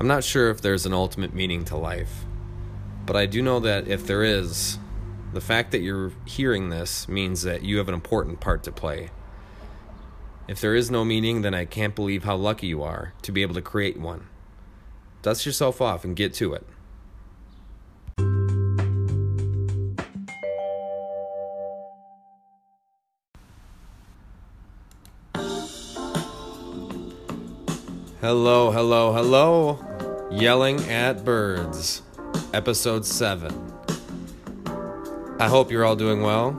I'm not sure if there's an ultimate meaning to life, but I do know that if there is, the fact that you're hearing this means that you have an important part to play. If there is no meaning, then I can't believe how lucky you are to be able to create one. Dust yourself off and get to it. Hello, hello, hello. Yelling at Birds, Episode 7. I hope you're all doing well.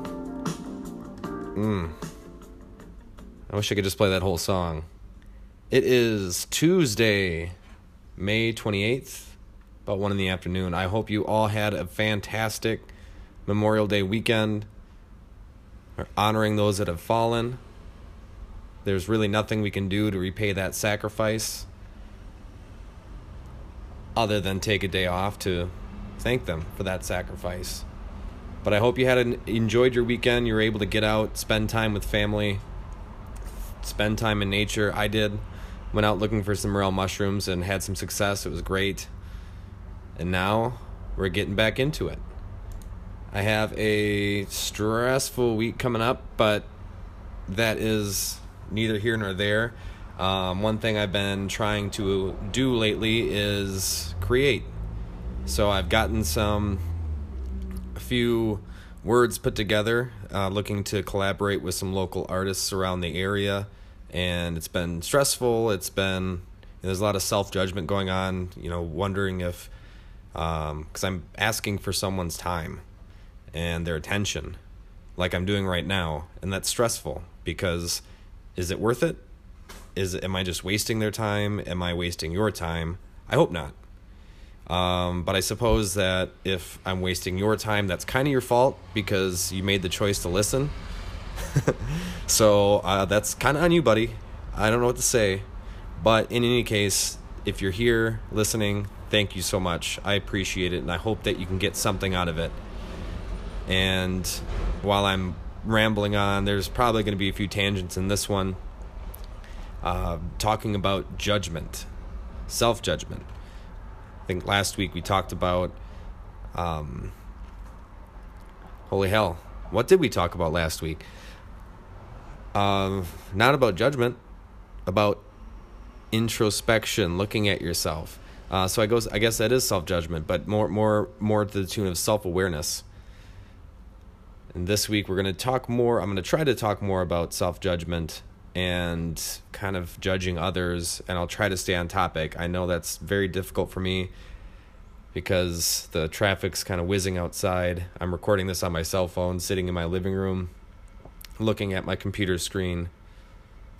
Mmm. I wish I could just play that whole song. It is Tuesday, May 28th, about 1 in the afternoon. I hope you all had a fantastic Memorial Day weekend, We're honoring those that have fallen. There's really nothing we can do to repay that sacrifice other than take a day off to thank them for that sacrifice. But I hope you had an, enjoyed your weekend. You were able to get out, spend time with family, spend time in nature. I did. Went out looking for some morel mushrooms and had some success. It was great. And now we're getting back into it. I have a stressful week coming up, but that is neither here nor there. Um, one thing I've been trying to do lately is create. So I've gotten some, a few words put together, uh, looking to collaborate with some local artists around the area. And it's been stressful. It's been, there's a lot of self judgment going on, you know, wondering if, because um, I'm asking for someone's time and their attention, like I'm doing right now. And that's stressful because is it worth it? Is am I just wasting their time? Am I wasting your time? I hope not. Um, but I suppose that if I'm wasting your time, that's kind of your fault because you made the choice to listen. so uh, that's kind of on you, buddy. I don't know what to say. But in any case, if you're here listening, thank you so much. I appreciate it, and I hope that you can get something out of it. And while I'm rambling on. There's probably going to be a few tangents in this one. Uh, talking about judgment, self judgment. I think last week we talked about. Um, holy hell. What did we talk about last week? Um, not about judgment, about introspection, looking at yourself. Uh, so I goes, I guess that is self judgment, but more, more, more to the tune of self awareness. And this week we're going to talk more, I'm going to try to talk more about self judgment and kind of judging others, and I'll try to stay on topic. I know that's very difficult for me because the traffic's kind of whizzing outside. I'm recording this on my cell phone, sitting in my living room, looking at my computer screen,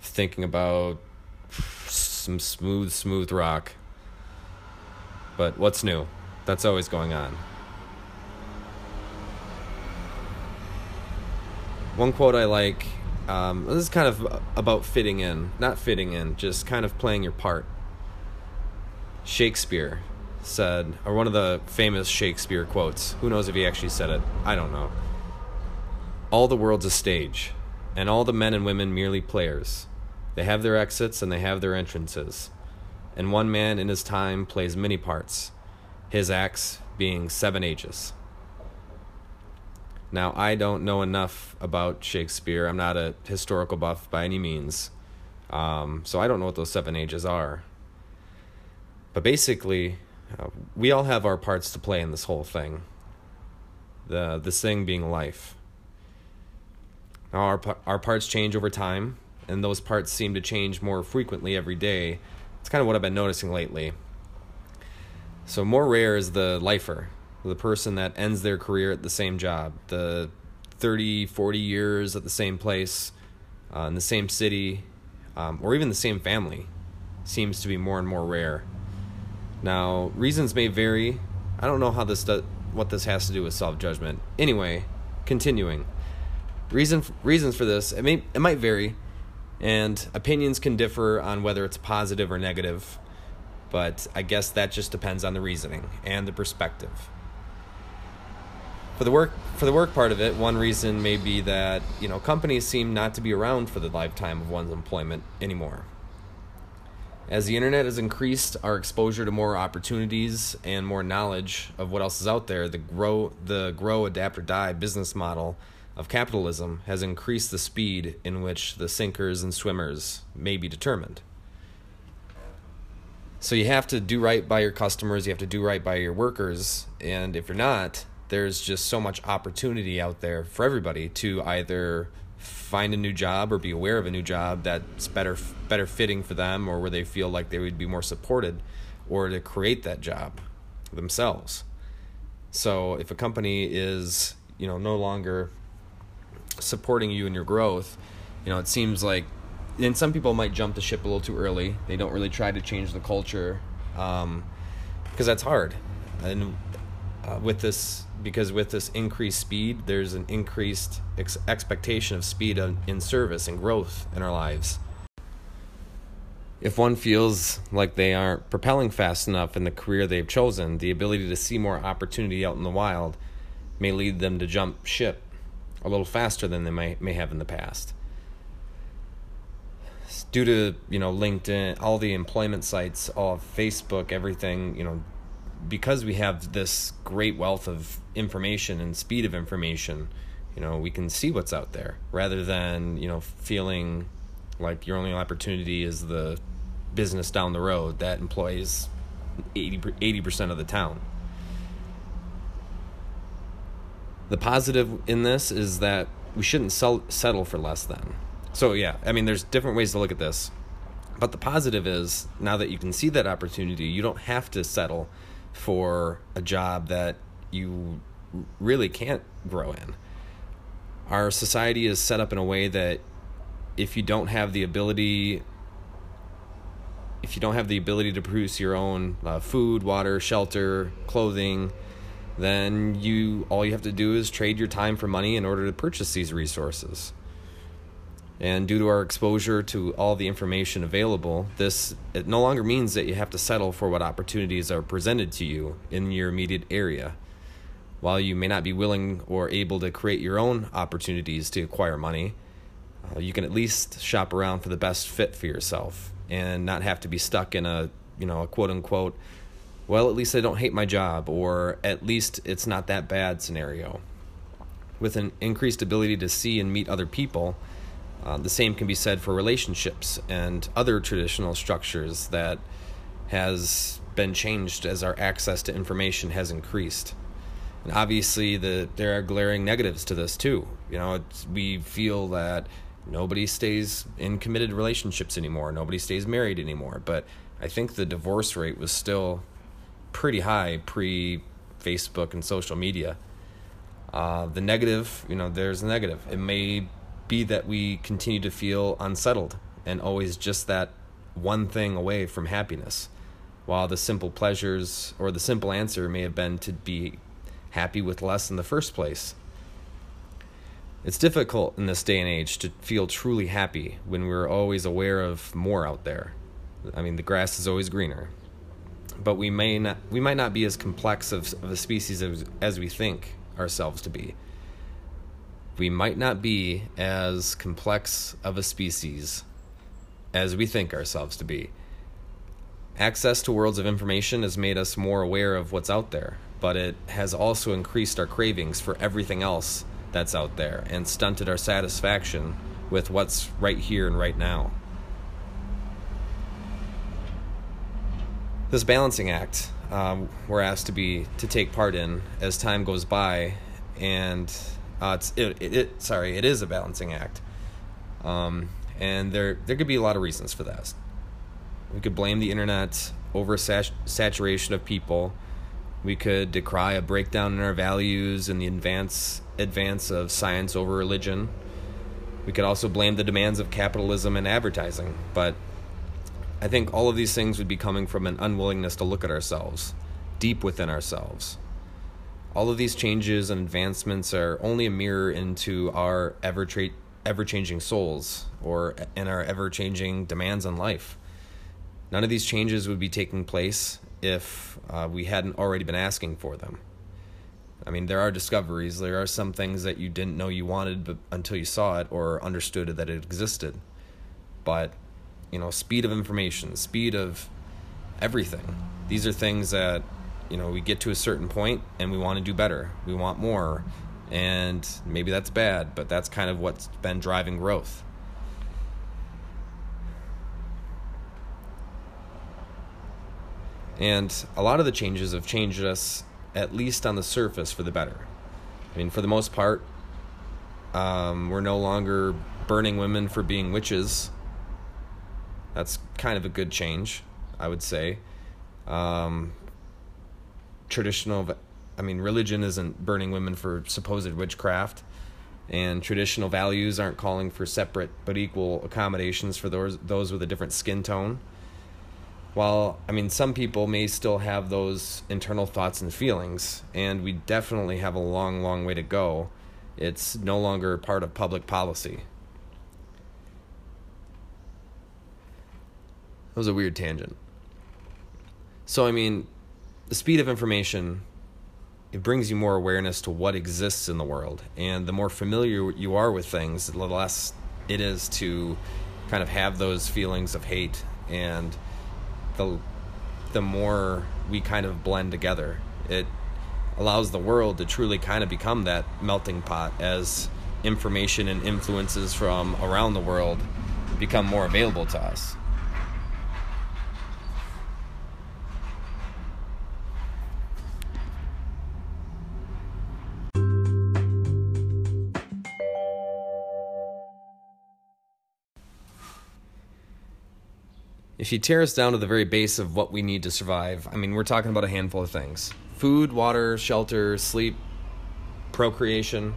thinking about some smooth, smooth rock. But what's new? That's always going on. One quote I like um, this is kind of about fitting in, not fitting in, just kind of playing your part. Shakespeare said, or one of the famous Shakespeare quotes, who knows if he actually said it? I don't know. All the world's a stage, and all the men and women merely players. They have their exits and they have their entrances. And one man in his time plays many parts, his acts being seven ages. Now, I don't know enough about Shakespeare. I'm not a historical buff by any means. Um, so I don't know what those seven ages are. But basically, uh, we all have our parts to play in this whole thing. The this thing being life. Now our our parts change over time, and those parts seem to change more frequently every day. It's kind of what I've been noticing lately. So more rare is the lifer, the person that ends their career at the same job, the 30, 40 years at the same place, uh, in the same city, um, or even the same family, seems to be more and more rare. Now, reasons may vary. I don't know how this does, what this has to do with self judgment. Anyway, continuing. Reason reasons for this it may it might vary, and opinions can differ on whether it's positive or negative. But I guess that just depends on the reasoning and the perspective for the work for the work part of it, one reason may be that you know companies seem not to be around for the lifetime of one's employment anymore. As the internet has increased our exposure to more opportunities and more knowledge of what else is out there, the grow the grow adapt or die business model of capitalism has increased the speed in which the sinkers and swimmers may be determined. So you have to do right by your customers, you have to do right by your workers, and if you're not, there's just so much opportunity out there for everybody to either find a new job or be aware of a new job that's better better fitting for them or where they feel like they would be more supported or to create that job themselves. So if a company is, you know, no longer supporting you in your growth, you know, it seems like and some people might jump the ship a little too early. They don't really try to change the culture um, because that's hard. And uh, with this because with this increased speed, there's an increased ex- expectation of speed in service and growth in our lives. If one feels like they aren't propelling fast enough in the career they've chosen, the ability to see more opportunity out in the wild may lead them to jump ship a little faster than they may, may have in the past. Due to, you know, LinkedIn, all the employment sites, all of Facebook, everything, you know, because we have this great wealth of information and speed of information, you know, we can see what's out there rather than, you know, feeling like your only opportunity is the business down the road that employs 80, percent of the town. The positive in this is that we shouldn't sell, settle for less than. So, yeah, I mean, there's different ways to look at this. But the positive is now that you can see that opportunity, you don't have to settle for a job that you really can't grow in. Our society is set up in a way that if you don't have the ability if you don't have the ability to produce your own uh, food, water, shelter, clothing, then you all you have to do is trade your time for money in order to purchase these resources. And due to our exposure to all the information available, this it no longer means that you have to settle for what opportunities are presented to you in your immediate area. While you may not be willing or able to create your own opportunities to acquire money, uh, you can at least shop around for the best fit for yourself and not have to be stuck in a, you know, a quote unquote, well, at least I don't hate my job or at least it's not that bad scenario. With an increased ability to see and meet other people, uh, the same can be said for relationships and other traditional structures that has been changed as our access to information has increased. And obviously, the there are glaring negatives to this too. You know, we feel that nobody stays in committed relationships anymore. Nobody stays married anymore. But I think the divorce rate was still pretty high pre Facebook and social media. Uh, the negative, you know, there's a negative. It may be that we continue to feel unsettled and always just that one thing away from happiness, while the simple pleasures or the simple answer may have been to be happy with less in the first place. It's difficult in this day and age to feel truly happy when we're always aware of more out there. I mean, the grass is always greener. But we may not we might not be as complex of, of a species as, as we think ourselves to be we might not be as complex of a species as we think ourselves to be. Access to worlds of information has made us more aware of what's out there, but it has also increased our cravings for everything else that's out there and stunted our satisfaction with what's right here and right now. This balancing act um, we're asked to be to take part in as time goes by and uh, it's it, it, it, sorry, it is a balancing act, um, and there there could be a lot of reasons for that. We could blame the internet over saturation of people. We could decry a breakdown in our values and the advance advance of science over religion. We could also blame the demands of capitalism and advertising, but I think all of these things would be coming from an unwillingness to look at ourselves, deep within ourselves all of these changes and advancements are only a mirror into our ever tra- ever changing souls or in our ever changing demands on life. None of these changes would be taking place if uh, we hadn't already been asking for them. I mean, there are discoveries. There are some things that you didn't know you wanted but, until you saw it or understood that it existed. But you know, speed of information, speed of everything. These are things that, you know, we get to a certain point and we want to do better. We want more. And maybe that's bad, but that's kind of what's been driving growth. And a lot of the changes have changed us, at least on the surface, for the better. I mean, for the most part, um, we're no longer burning women for being witches. That's kind of a good change, I would say. Um, traditional, I mean, religion isn't burning women for supposed witchcraft, and traditional values aren't calling for separate but equal accommodations for those those with a different skin tone. While I mean, some people may still have those internal thoughts and feelings, and we definitely have a long, long way to go. It's no longer part of public policy. That was a weird tangent. So, I mean, the speed of information, it brings you more awareness to what exists in the world. And the more familiar you are with things, the less it is to kind of have those feelings of hate. And the, the more we kind of blend together, it allows the world to truly kind of become that melting pot as information and influences from around the world become more available to us. If you tear us down to the very base of what we need to survive, I mean, we're talking about a handful of things food, water, shelter, sleep, procreation,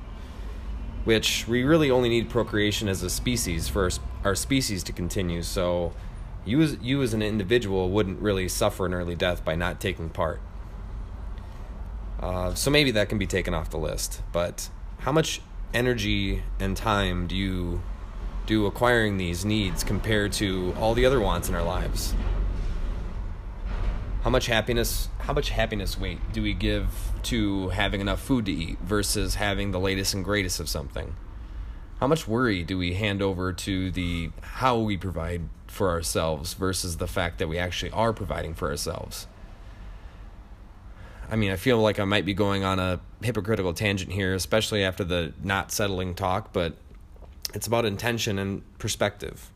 which we really only need procreation as a species for our species to continue. So, you as, you as an individual wouldn't really suffer an early death by not taking part. Uh, so, maybe that can be taken off the list. But how much energy and time do you do acquiring these needs compared to all the other wants in our lives? How much happiness how much happiness weight do we give to having enough food to eat versus having the latest and greatest of something? How much worry do we hand over to the how we provide for ourselves versus the fact that we actually are providing for ourselves? I mean, I feel like I might be going on a hypocritical tangent here, especially after the not settling talk, but it's about intention and perspective.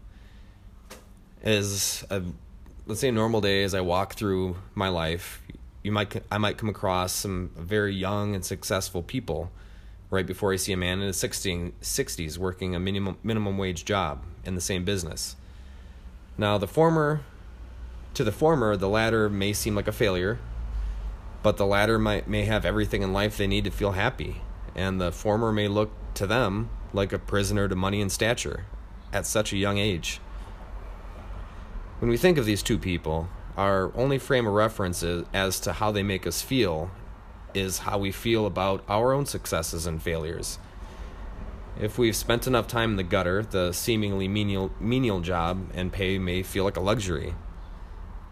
As a, let's say a normal day, as I walk through my life, you might I might come across some very young and successful people right before I see a man in his 60s working a minimum minimum wage job in the same business. Now, the former to the former, the latter may seem like a failure, but the latter might may have everything in life they need to feel happy, and the former may look to them like a prisoner to money and stature at such a young age. When we think of these two people, our only frame of reference as to how they make us feel is how we feel about our own successes and failures. If we've spent enough time in the gutter, the seemingly menial, menial job and pay may feel like a luxury.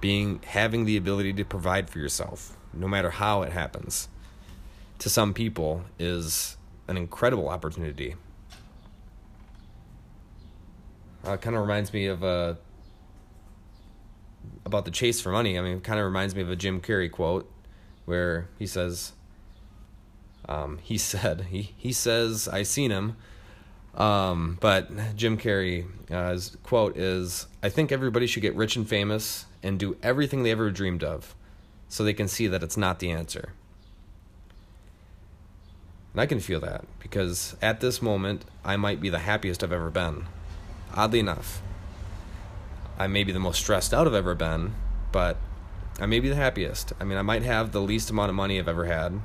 Being having the ability to provide for yourself, no matter how it happens, to some people is an incredible opportunity. Uh, kind of reminds me of a about the chase for money. I mean, it kind of reminds me of a Jim Carrey quote where he says, um, he said, he, he says, I seen him. Um, but Jim Carrey's quote is, I think everybody should get rich and famous and do everything they ever dreamed of so they can see that it's not the answer. And I can feel that because at this moment, I might be the happiest I've ever been. Oddly enough. I may be the most stressed out I've ever been, but I may be the happiest. I mean, I might have the least amount of money I've ever had,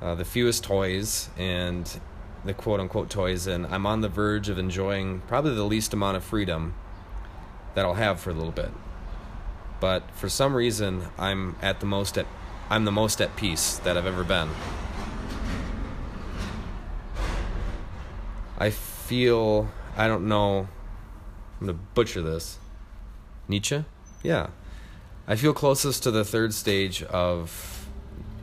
uh, the fewest toys, and the quote unquote toys, and I'm on the verge of enjoying probably the least amount of freedom that I'll have for a little bit. But for some reason, I'm at the most at I'm the most at peace that I've ever been. I feel I don't know I'm going to butcher this. Nietzsche? Yeah. I feel closest to the third stage of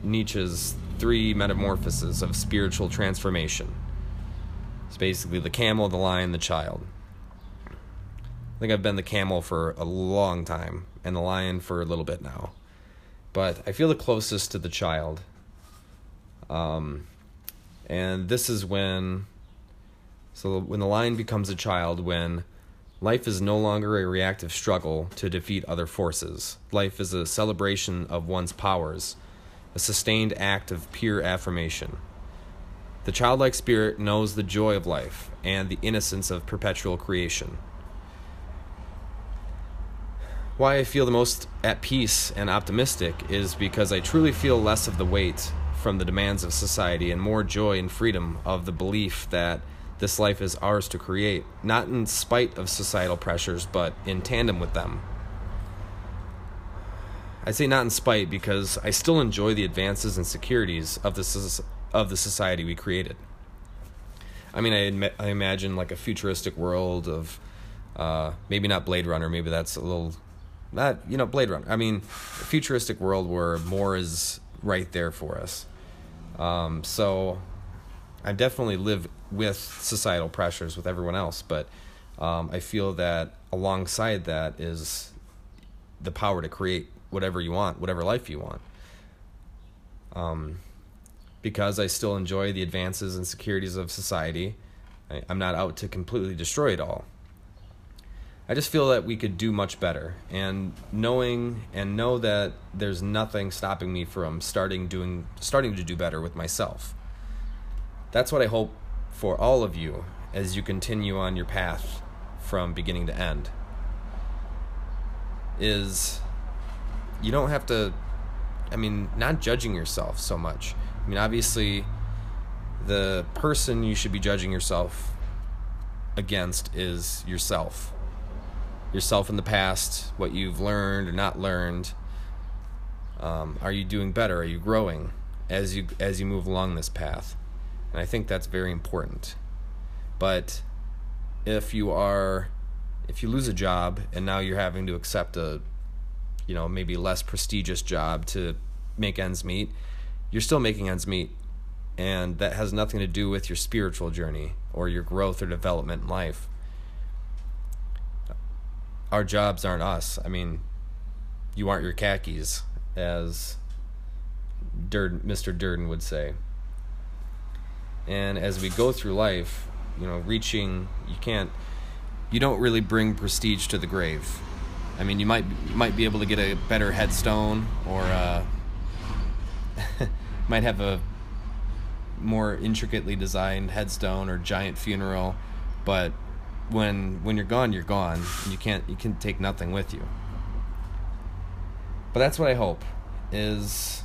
Nietzsche's three metamorphoses of spiritual transformation. It's basically the camel, the lion, the child. I think I've been the camel for a long time and the lion for a little bit now. But I feel the closest to the child. Um, and this is when, so when the lion becomes a child, when life is no longer a reactive struggle to defeat other forces. Life is a celebration of one's powers, a sustained act of pure affirmation. The childlike spirit knows the joy of life and the innocence of perpetual creation why I feel the most at peace and optimistic is because I truly feel less of the weight from the demands of society and more joy and freedom of the belief that this life is ours to create, not in spite of societal pressures, but in tandem with them. I say not in spite because I still enjoy the advances and securities of the, of the society we created. I mean, I, admit, I imagine like a futuristic world of uh, maybe not Blade Runner, maybe that's a little that you know Blade Runner. I mean, a futuristic world where more is right there for us. Um, so I definitely live with societal pressures with everyone else, but um, I feel that alongside that is the power to create whatever you want, whatever life you want. Um, because I still enjoy the advances and securities of society, I, I'm not out to completely destroy it all. I just feel that we could do much better. And knowing and know that there's nothing stopping me from starting doing starting to do better with myself. That's what I hope for all of you as you continue on your path from beginning to end. Is you don't have to I mean, not judging yourself so much. I mean, obviously the person you should be judging yourself against is yourself yourself in the past, what you've learned or not learned. Um, are you doing better? Are you growing as you as you move along this path? And I think that's very important. But if you are if you lose a job and now you're having to accept a you know maybe less prestigious job to make ends meet, you're still making ends meet. And that has nothing to do with your spiritual journey or your growth or development in life our jobs aren't us. I mean, you aren't your khakis, as Durden, Mr. Durden would say. And as we go through life, you know, reaching, you can't, you don't really bring prestige to the grave. I mean, you might you might be able to get a better headstone, or uh, might have a more intricately designed headstone or giant funeral, but when when you're gone, you're gone. You can't you can take nothing with you. But that's what I hope is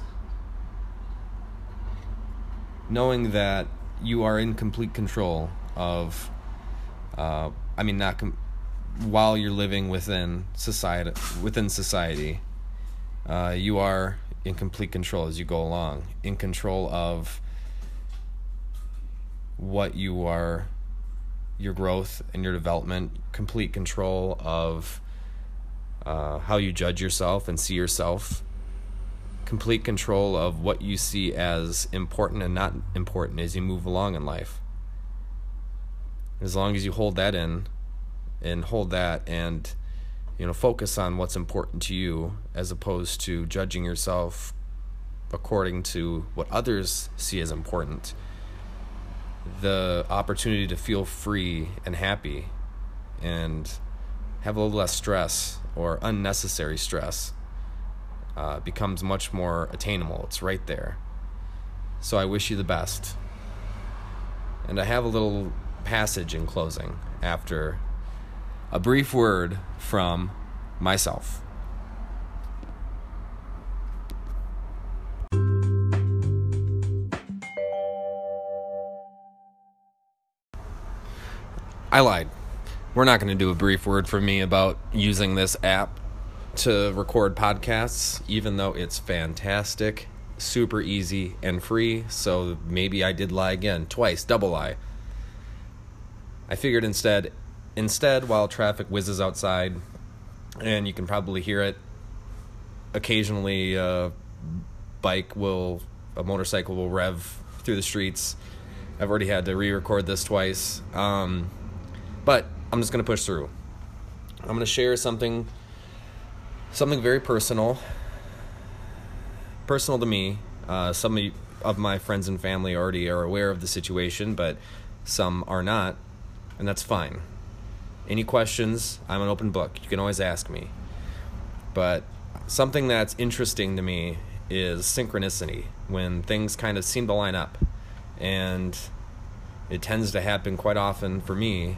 knowing that you are in complete control of uh, I mean not com- while you're living within society within society uh, you are in complete control as you go along in control of what you are your growth and your development, complete control of uh, how you judge yourself and see yourself, complete control of what you see as important and not important as you move along in life. As long as you hold that in and hold that and you know focus on what's important to you as opposed to judging yourself according to what others see as important the opportunity to feel free and happy and have a little less stress or unnecessary stress uh, becomes much more attainable. It's right there. So I wish you the best. And I have a little passage in closing after a brief word from myself. I lied. We're not going to do a brief word from me about using this app to record podcasts, even though it's fantastic, super easy, and free. So maybe I did lie again, twice, double lie. I figured instead, instead, while traffic whizzes outside, and you can probably hear it, occasionally a bike will, a motorcycle will rev through the streets. I've already had to re-record this twice. Um, but I'm just going to push through. I'm going to share something something very personal personal to me. Uh, some of my friends and family already are aware of the situation, but some are not, and that's fine. Any questions, I'm an open book. You can always ask me. But something that's interesting to me is synchronicity when things kind of seem to line up. And it tends to happen quite often for me,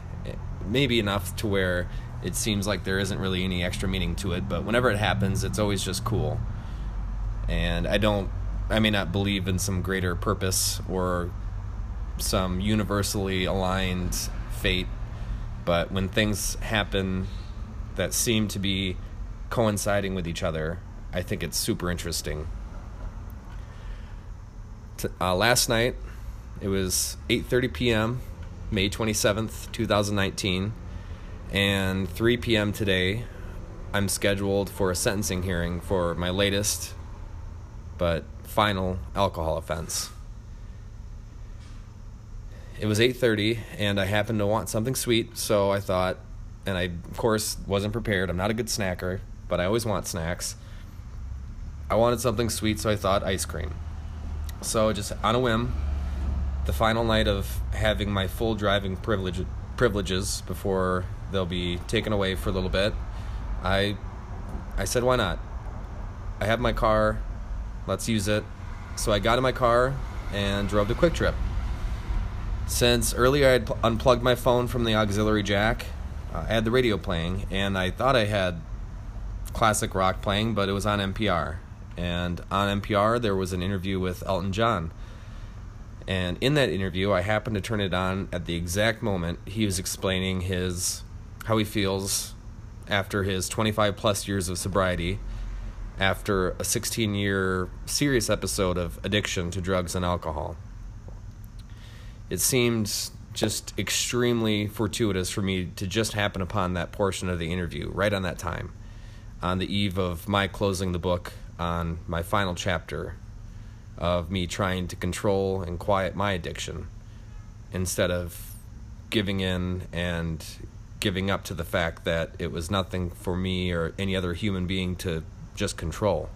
maybe enough to where it seems like there isn't really any extra meaning to it, but whenever it happens, it's always just cool. And I don't, I may not believe in some greater purpose or some universally aligned fate, but when things happen that seem to be coinciding with each other, I think it's super interesting. Uh, last night, it was 8:30 p.m., May 27th, 2019, and 3 p.m. today. I'm scheduled for a sentencing hearing for my latest but final alcohol offense. It was 8:30 and I happened to want something sweet, so I thought and I of course wasn't prepared. I'm not a good snacker, but I always want snacks. I wanted something sweet, so I thought ice cream. So just on a whim, the final night of having my full driving privilege, privileges before they'll be taken away for a little bit, I I said why not? I have my car, let's use it. So I got in my car and drove to QuikTrip. Since earlier I had pl- unplugged my phone from the auxiliary jack, uh, I had the radio playing, and I thought I had classic rock playing, but it was on NPR. And on NPR, there was an interview with Elton John. And in that interview, I happened to turn it on at the exact moment he was explaining his how he feels after his 25 plus years of sobriety, after a 16 year serious episode of addiction to drugs and alcohol. It seemed just extremely fortuitous for me to just happen upon that portion of the interview right on that time, on the eve of my closing the book on my final chapter of me trying to control and quiet my addiction instead of giving in and giving up to the fact that it was nothing for me or any other human being to just control.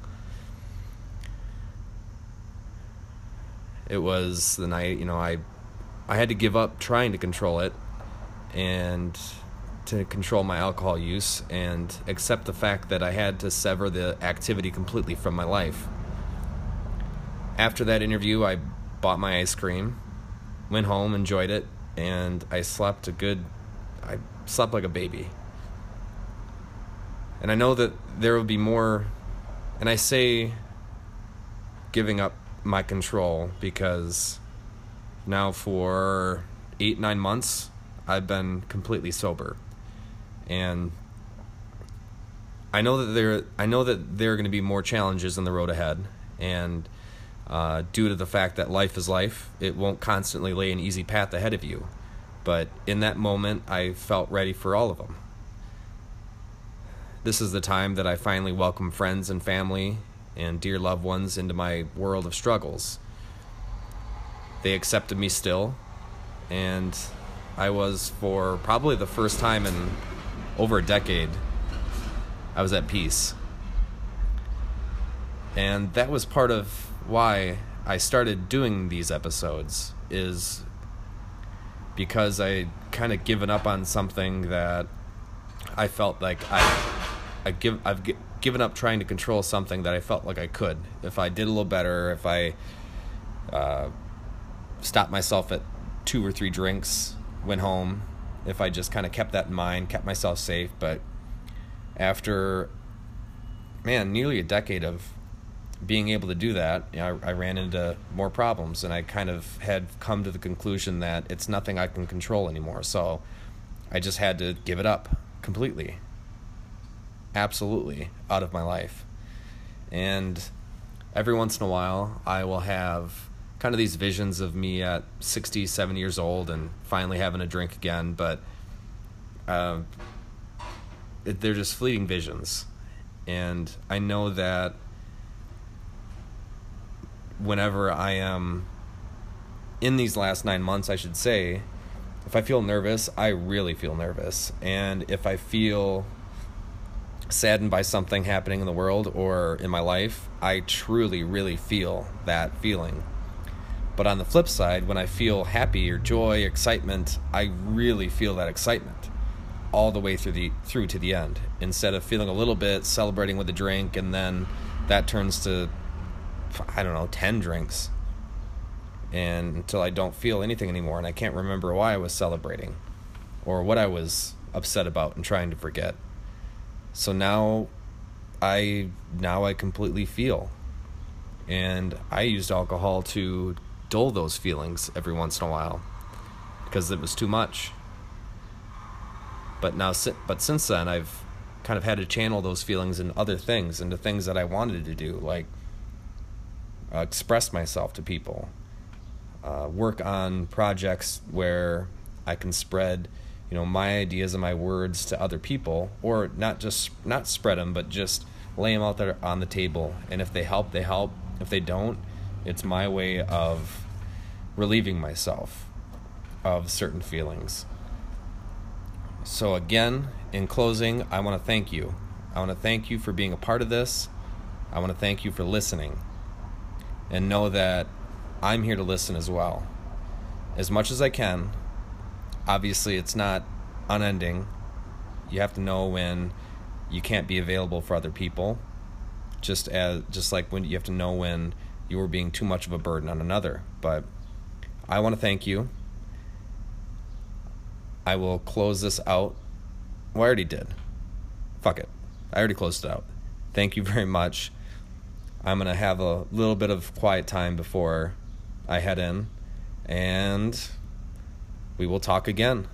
It was the night, you know, I I had to give up trying to control it and to control my alcohol use and accept the fact that I had to sever the activity completely from my life. After that interview, I bought my ice cream, went home, enjoyed it, and I slept a good I slept like a baby. And I know that there will be more and I say giving up my control because now for 8 9 months I've been completely sober and I know that there I know that there are going to be more challenges in the road ahead, and uh, due to the fact that life is life, it won't constantly lay an easy path ahead of you. But in that moment, I felt ready for all of them. This is the time that I finally welcome friends and family and dear loved ones into my world of struggles. They accepted me still, and I was for probably the first time in over a decade, I was at peace. And that was part of why I started doing these episodes is because I kind of given up on something that I felt like I I give I've g- given up trying to control something that I felt like I could if I did a little better if I uh, stopped myself at two or three drinks went home if I just kind of kept that in mind, kept myself safe. But after, man, nearly a decade of being able to do that, you know, I, I ran into more problems, and I kind of had come to the conclusion that it's nothing I can control anymore. So I just had to give it up completely, absolutely out of my life. And every once in a while, I will have kind of these visions of me at 67 years old and finally having a drink again, but uh, they're just fleeting visions. And I know that whenever I am in these last nine months, I should say, if I feel nervous, I really feel nervous. And if I feel saddened by something happening in the world or in my life, I truly, really feel that feeling. But on the flip side, when I feel happy or joy, excitement, I really feel that excitement all the way through the through to the end. Instead of feeling a little bit, celebrating with a drink, and then that turns to I don't know, ten drinks. And until I don't feel anything anymore and I can't remember why I was celebrating or what I was upset about and trying to forget. So now I now I completely feel. And I used alcohol to dull those feelings every once in a while because it was too much. But now but since then I've kind of had to channel those feelings into other things into things that I wanted to do like uh, express myself to people. Uh, work on projects where I can spread you know my ideas and my words to other people or not just not spread them but just lay them out there on the table. And if they help they help. If they don't it's my way of relieving myself of certain feelings. So again in closing i want to thank you. I want to thank you for being a part of this. I want to thank you for listening and know that i'm here to listen as well as much as i can obviously it's not unending. You have to know when you can't be available for other people. Just as just like when you have to know when you are being too much of a burden on another. But I want to thank you. I will close this out. Well, I already did. Fuck it. I already closed it out. Thank you very much. I'm going to have a little bit of quiet time before I head in. And we will talk again.